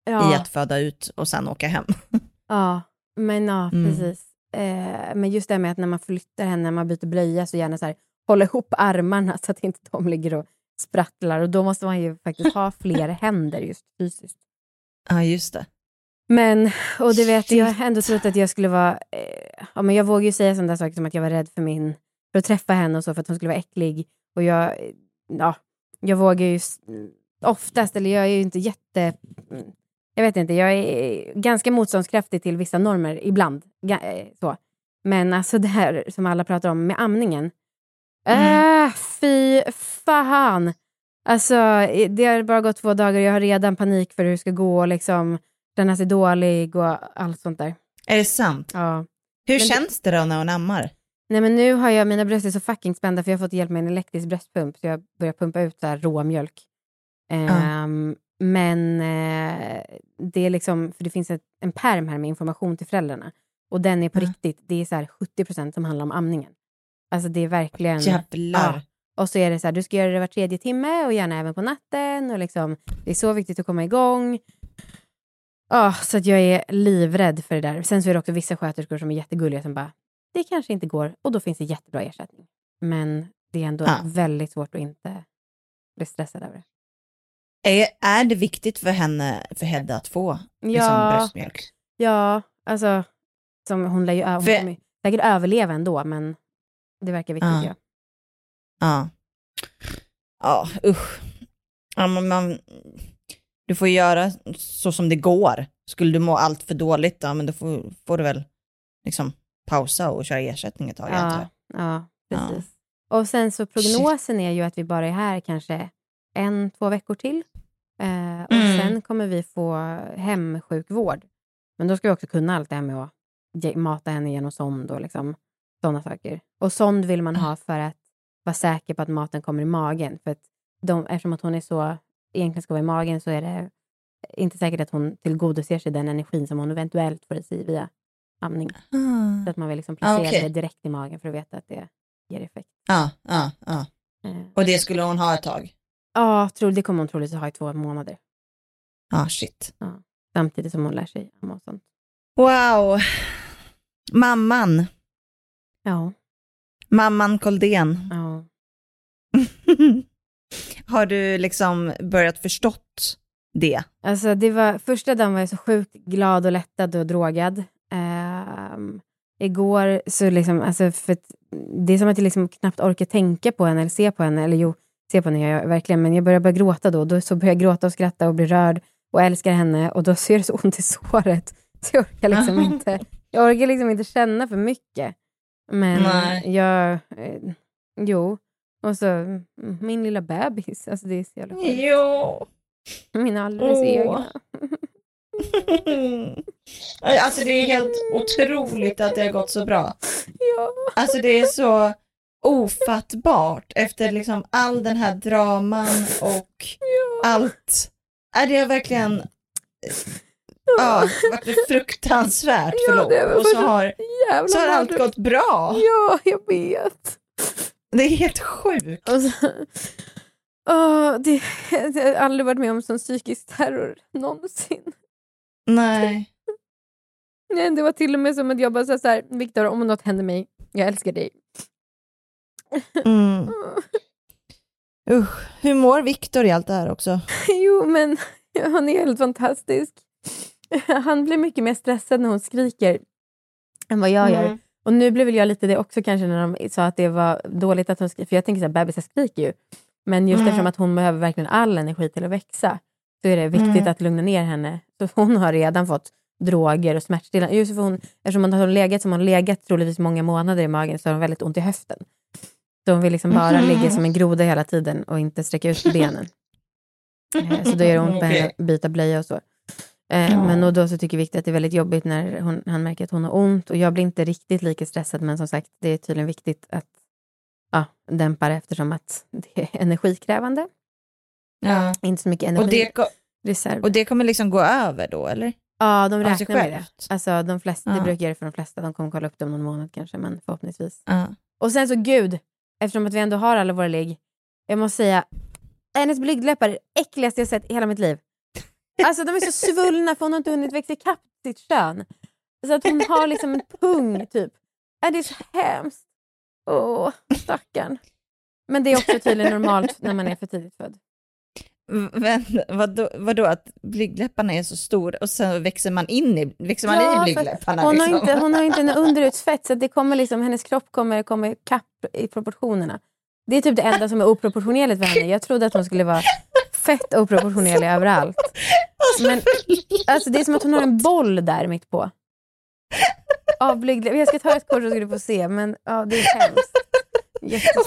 Ja. i att föda ut och sen åka hem. (laughs) Ja, men ja, Mm. precis. Eh, men just det här med att när man flyttar henne, när man byter blöja, så gärna så här, hålla ihop armarna så att inte de ligger och sprattlar. Och då måste man ju faktiskt ha (laughs) fler händer just fysiskt. Ja, just det. Men, och det vet jag, har ändå trott att jag skulle vara... Eh, ja, men jag vågar ju säga sådana saker som att jag var rädd för min... För att träffa henne och så, för att hon skulle vara äcklig. Och jag... eh, Ja, jag vågar ju s- oftast, eller jag är ju inte jätte... mm, Jag vet inte, jag är ganska motståndskraftig till vissa normer ibland. Eh, så. Men alltså det här som alla pratar om med amningen. Äh, fy fan! Alltså, det har bara gått två dagar och jag har redan panik för hur det ska gå och liksom känna sig dålig och allt sånt där. Är det sant? Ja. Hur Men känns det då när hon ammar? Nej men nu har jag, mina bröst är så fucking spända för jag har fått hjälp med en elektrisk bröstpump så jag börjar pumpa ut så här råmjölk. Ehm, Men eh, det är liksom, för det finns ett, en perm här med information till föräldrarna. Och den är på riktigt, det är så här 70% som handlar om amningen. Alltså det är verkligen... Jävlar. Ja. Och så är det så här, du ska göra det var tredje timme och gärna även på natten. Och liksom, det är så viktigt att komma igång. Ja, så att jag är livrädd för det där. Sen så är det också vissa sköterskor som är jättegulliga som bara, det kanske inte går. Och då finns det jättebra ersättning. Men det är ändå Ja. väldigt svårt att inte bli stressad över det. Är, är det viktigt för henne, för Hedda att få liksom, Ja. bröstmjölk? Ja, alltså, som hon lär ju hon För- kommer säkert överleva ändå, men det verkar viktigt. Ja. Ja. Ja. Ja, usch. Ja, men man, du får göra så som det går. Skulle du må allt för dåligt, ja, men då får, får du väl liksom pausa och köra ersättning ett tag. Ja, ja, precis. Och sen så prognosen är ju att vi bara är här kanske en, två veckor till. Eh, och Mm. sen kommer vi få hemsjukvård. Men då ska vi också kunna allt det här med att mata henne genom sond och liksom, sådana saker. Och sond vill man ha för att vara säker på att maten kommer i magen. För att de, eftersom att hon är så, egentligen ska vara i magen så är det inte säkert att hon tillgodoser sig den energin som hon eventuellt får i sig via amning. Ah. Så att man vill liksom Ah, placera okej. det direkt i magen för att veta att det ger effekt. Ja, ja, ja. Eh, Och det skulle hon ha ett tag? Ja, tror, det kommer hon troligtvis ha i två månader. Ja, shit. Ja. Samtidigt som hon lär sig amma och sånt. Wow. Mamman. Ja. Mamman Koldén. Ja. (laughs) Har du liksom börjat förstått det? Alltså det var, första dagen var jag så sjukt glad och lättad och drogad. Ehm, igår så liksom, alltså för det är som att jag liksom knappt orkar tänka på henne eller se på henne. Eller jo, se på henne gör jag verkligen, men jag börjar bara gråta då. Då så börjar jag gråta och skratta och bli rörd och älskar henne och då så gör det så ont i (laughs) såret. Så jag orkar liksom (laughs) inte, jag orkar liksom inte känna för mycket. Men Nej. jag, eh, jo. Och så mm, min lilla bebis, alltså det är så jävla sjukt. Jo. Min alldeles Åh. egna. (laughs) Alltså det är helt otroligt att det har gått så bra. Ja. Alltså det är så ofattbart efter liksom all den här draman och allt. Är det verkligen ja, fruktansvärt Ja, förlopp det var och så har, så har allt gått bra. Ja, jag vet. Det är helt sjukt. Och så, Åh, det, jag har aldrig varit med om sån psykisk terror någonsin. Nej. Nej, det var till och med som att jag bara sa så här, Viktor om något händer mig, jag älskar dig. Mm. Usch, hur mår Viktor i allt det här också? (laughs) Jo, men han är helt fantastisk. (laughs) Han blir mycket mer stressad när hon skriker än vad jag gör. Mm. Och nu blev väl jag lite det också kanske när de sa att det var dåligt att hon skriker. För jag tänker så här, bebisar skriker ju. Men just Mm. eftersom att hon behöver verkligen all energi till att växa så är det viktigt Mm. att lugna ner henne. Så hon har redan fått droger och smärtstillande. Just för hon, eftersom hon har legat som hon legat troligtvis många månader i magen så har hon väldigt ont i höften. Så hon vill liksom bara Mhm. ligga som en groda hela tiden och inte sträcka ut benen. (laughs) Eh, Så då gör det ont att byta blöja och så. Ja. Men och då så tycker Victor att det är väldigt jobbigt när hon, han märker att hon har ont. Och jag blir inte riktigt lika stressad men som sagt det är tydligen viktigt att ja, dämpa det eftersom att det är energikrävande. Ja. Inte så mycket energi. Och, det, reserv. och det kommer liksom gå över då eller? ja, de räknar med det. Alltså, de flesta, Det Ja. brukar göra det för de flesta. De kommer kolla upp det om någon månad kanske, men förhoppningsvis. Ja. Och sen så gud, eftersom att vi ändå har alla våra ligg. Jag måste säga, hennes blygdläppar är det äckligaste jag sett i hela mitt liv. Alltså de är så svullna för hon har inte hunnit växa ikapp sitt kön. Så att hon har liksom en pung typ. Äh, det är så hemskt. Åh, stackarn. Men det är också tydligen normalt när man är för tidigt född. Men vadå, vadå att blygdläpparna är så stora och sen växer man in i, växer man Ja, i blygdläpparna? Hon har, liksom? inte, hon har inte en underutsfett så det kommer liksom, hennes kropp kommer, kommer kapp i proportionerna. Det är typ det enda som är oproportionerligt för henne. Jag trodde att hon skulle vara fett oproportionerlig (laughs) överallt. Men alltså, det är som att hon har en boll där mitt på. Av blygdläppar. Jag ska ta ett kort så ska du få se. Men ja, det är hemskt.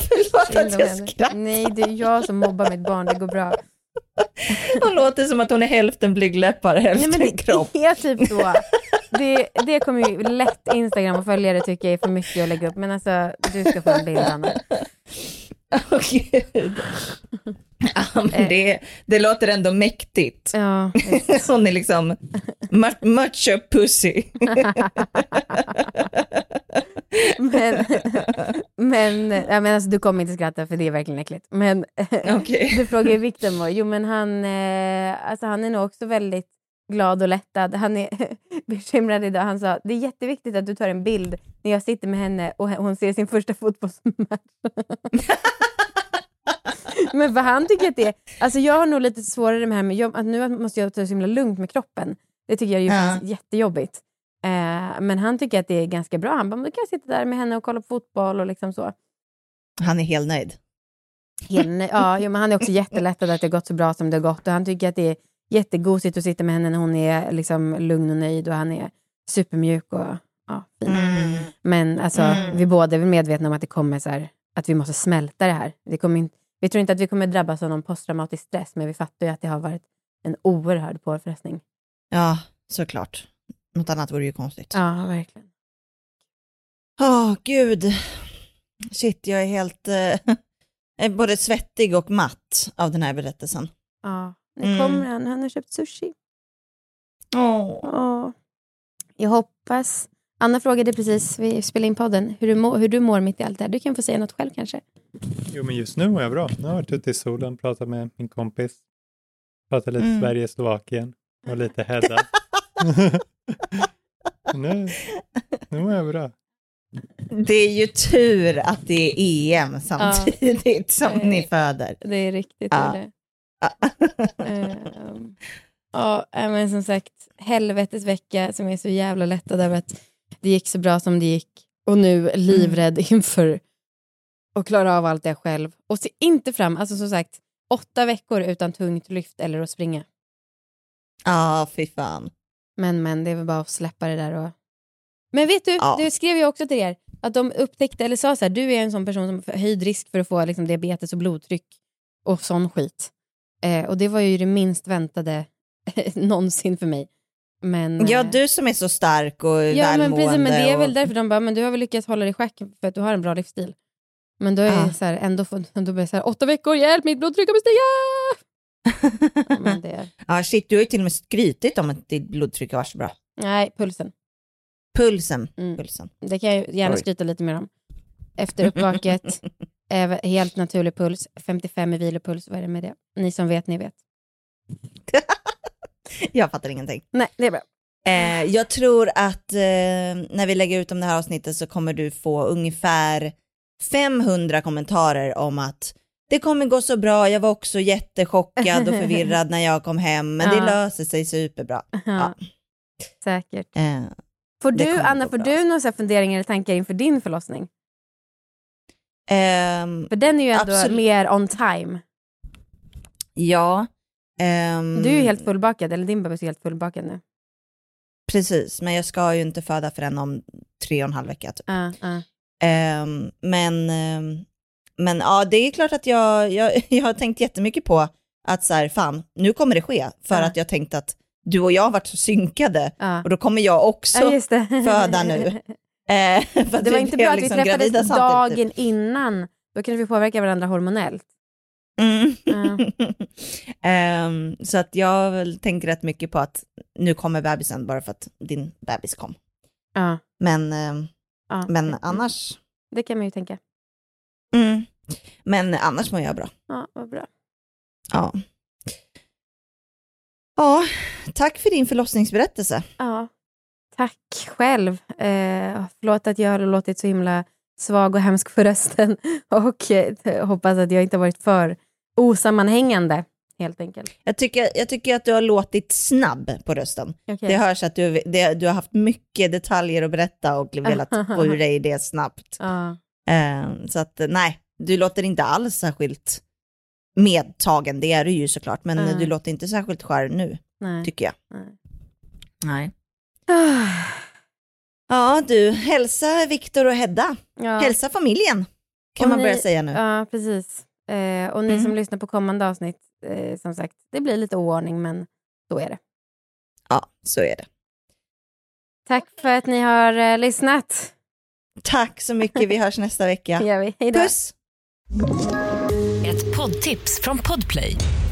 Förlåt att jag skrattar. Nej, det är jag som mobbar mitt barn. Det går bra. Hon låter som att hon är hälften blygdläppar, Nej, hälften men det kropp. är typ så. Det, det kommer ju lätt Instagram och följare tycka är för mycket att lägga upp. Men alltså, du ska få en bild, Anna. Åh gud. Ja, men det, det låter ändå mäktigt. Ja, (laughs) Hon är liksom macho pussy. (laughs) men, men, ja, men alltså, du kommer inte skratta för det är verkligen äckligt. Men (laughs) Okej. du frågar ju Victor mår. Jo men han, eh, alltså, han är nog också väldigt glad och lättad. Han är bekymrad idag. Han sa det är jätteviktigt att du tar en bild när jag sitter med henne och hon ser sin första fotbollsmatch. (laughs) men för han tycker att det är, alltså jag har nog lite svårare med det här med jobb, att nu måste jag ta det så himla lugnt med kroppen. Det tycker jag är ju Ja. jättejobbigt. Eh, men han tycker att det är ganska bra. Han bara, "Men då kan jag sitta där med henne och kolla på fotboll och liksom så. Han är helt nöjd. Henne, ja, jo, men han är också jättelättad att det har gått så bra som det har gått. Och han tycker att det är jättegosigt att sitta med henne när hon är liksom lugn och nöjd och han är supermjuk och ja, fin. Mm. Men alltså, Mm. vi båda är väl medvetna om att det kommer så här, att vi måste smälta det här. Det kommer inte, vi tror inte att vi kommer drabbas av någon posttraumatisk stress, men vi fattar ju att det har varit en oerhörd påfrestning. Ja, såklart. Något annat vore ju konstigt. Ja, verkligen. Åh, gud. Shit, jag är helt eh, (laughs) både svettig och matt av den här berättelsen. Ja, nu Mm. kommer han. Han har köpt sushi. Åh. Ja. Jag hoppas... Anna frågade precis, vi spelade in podden, hur du, må, hur du mår mitt i allt det här. Du kan få säga något själv kanske. Jo, men just nu mår jag bra. Nu har jag varit ute i solen, pratat med min kompis. Pratat lite Mm. Sverige, Slovakien och lite Hedda. (laughs) (laughs) nu, nu mår jag bra. Det är ju tur att det är EM samtidigt som Eh, ni föder. Det är riktigt Ja. är det. (laughs) Ehm, ja, äh, men som sagt, helvetes vecka som är så jävla lättad över att det gick så bra som det gick. Och nu livrädd (laughs) inför att klara av allt det själv. Och se inte fram, alltså som sagt, åtta veckor utan tungt lyft eller att springa. Ja, fy fan. Men men, det är väl bara att släppa det där och... Men vet du, Ja. det skrev jag också till er, att de upptäckte, eller sa så här, du är en sån person som har förhöjd risk för att få liksom, diabetes och blodtryck och sån skit. Eh, och det var ju det minst väntade (laughs) någonsin för mig. Men, Ja, eh, du som är så stark och ja, men, välmående. precis, men det är väl därför de bara, men du har väl lyckats hålla dig i schack för att du har en bra livsstil. Men då är det så här, ändå, får- (laughs) då blir så här, åtta veckor, hjälp, mitt blodtryck kommer stiga! (laughs) ja, men det, Ja, shit, du har ju till och med skrytit om att ditt blodtryck var så bra. nej, pulsen. Pulsen. Mm. Pulsen. Det kan jag gärna Oj. skryta lite mer om. Efter uppvaket, (laughs) helt naturlig puls, 55 i vilopuls, vad är det med det? Ni som vet, ni vet. (laughs) Jag fattar ingenting. Nej, det är bra. Eh, jag tror att eh, när vi lägger ut om det här avsnittet så kommer du få ungefär 500 kommentarer om att det kommer gå så bra, jag var också jättechockad och förvirrad när jag kom hem, men det (laughs) Ja. löser sig superbra. Ja. Säkert. Eh, Får det du, Anna, får bra. du några funderingar eller tankar inför din förlossning? ehm, För den är ju ändå Absolut. mer on time. ja. Ehm, Du är ju helt fullbakad, eller din bebis är helt fullbakad nu. Precis, men jag ska ju inte föda förrän om tre och en halv vecka. Typ. Ja, ja. Ehm, men, ehm, men ja, det är klart att jag, jag, (laughs) jag har tänkt jättemycket på att så här, fan, nu kommer det ske. För Ja. att jag tänkt att du och jag har varit så synkade och då kommer jag också (laughs) föda nu. (laughs) Eh, Det var vi inte bra att vi liksom träffades gravida samtidigt, dagen innan. Då kunde vi påverka varandra hormonellt. Mm. Ja. (laughs) Ehm, så att jag tänker rätt mycket på att nu kommer bebisen bara för att din bebis kom. Ja, Men, ehm, ja. men annars, Det kan man ju tänka. mm. men annars mår jag bra. Ja, vad bra. Ja. Ja, tack för din förlossningsberättelse. Ja, tack själv. Eh, förlåt att jag har låtit så himla svag och hemsk för rösten. (laughs) Och eh, hoppas att jag inte varit för osammanhängande, helt enkelt. Jag tycker, jag tycker att du har låtit snabb på rösten. Okej. Det hörs att du, det, du har haft mycket detaljer att berätta och velat (laughs) få ur dig det snabbt. Ja, Eh, så att nej, du låter inte alls särskilt medtagen, det är du ju såklart, men Mm. du låter inte särskilt skär nu, nej. tycker jag. nej. Nej. (sighs) (sighs) (sighs) Ja du, hälsa Viktor och Hedda. Ja. Hälsa familjen, kan Och man ni- börja säga nu. Ja, precis. Eh, och ni Mm. som lyssnar på kommande avsnitt, eh, som sagt, det blir lite oordning, men så är det. Ja, så är det. Tack för att ni har eh, lyssnat. Tack så mycket, vi hörs nästa vecka. (laughs) Det gör vi. Hej då. Puss! Ett poddtips från Podplay.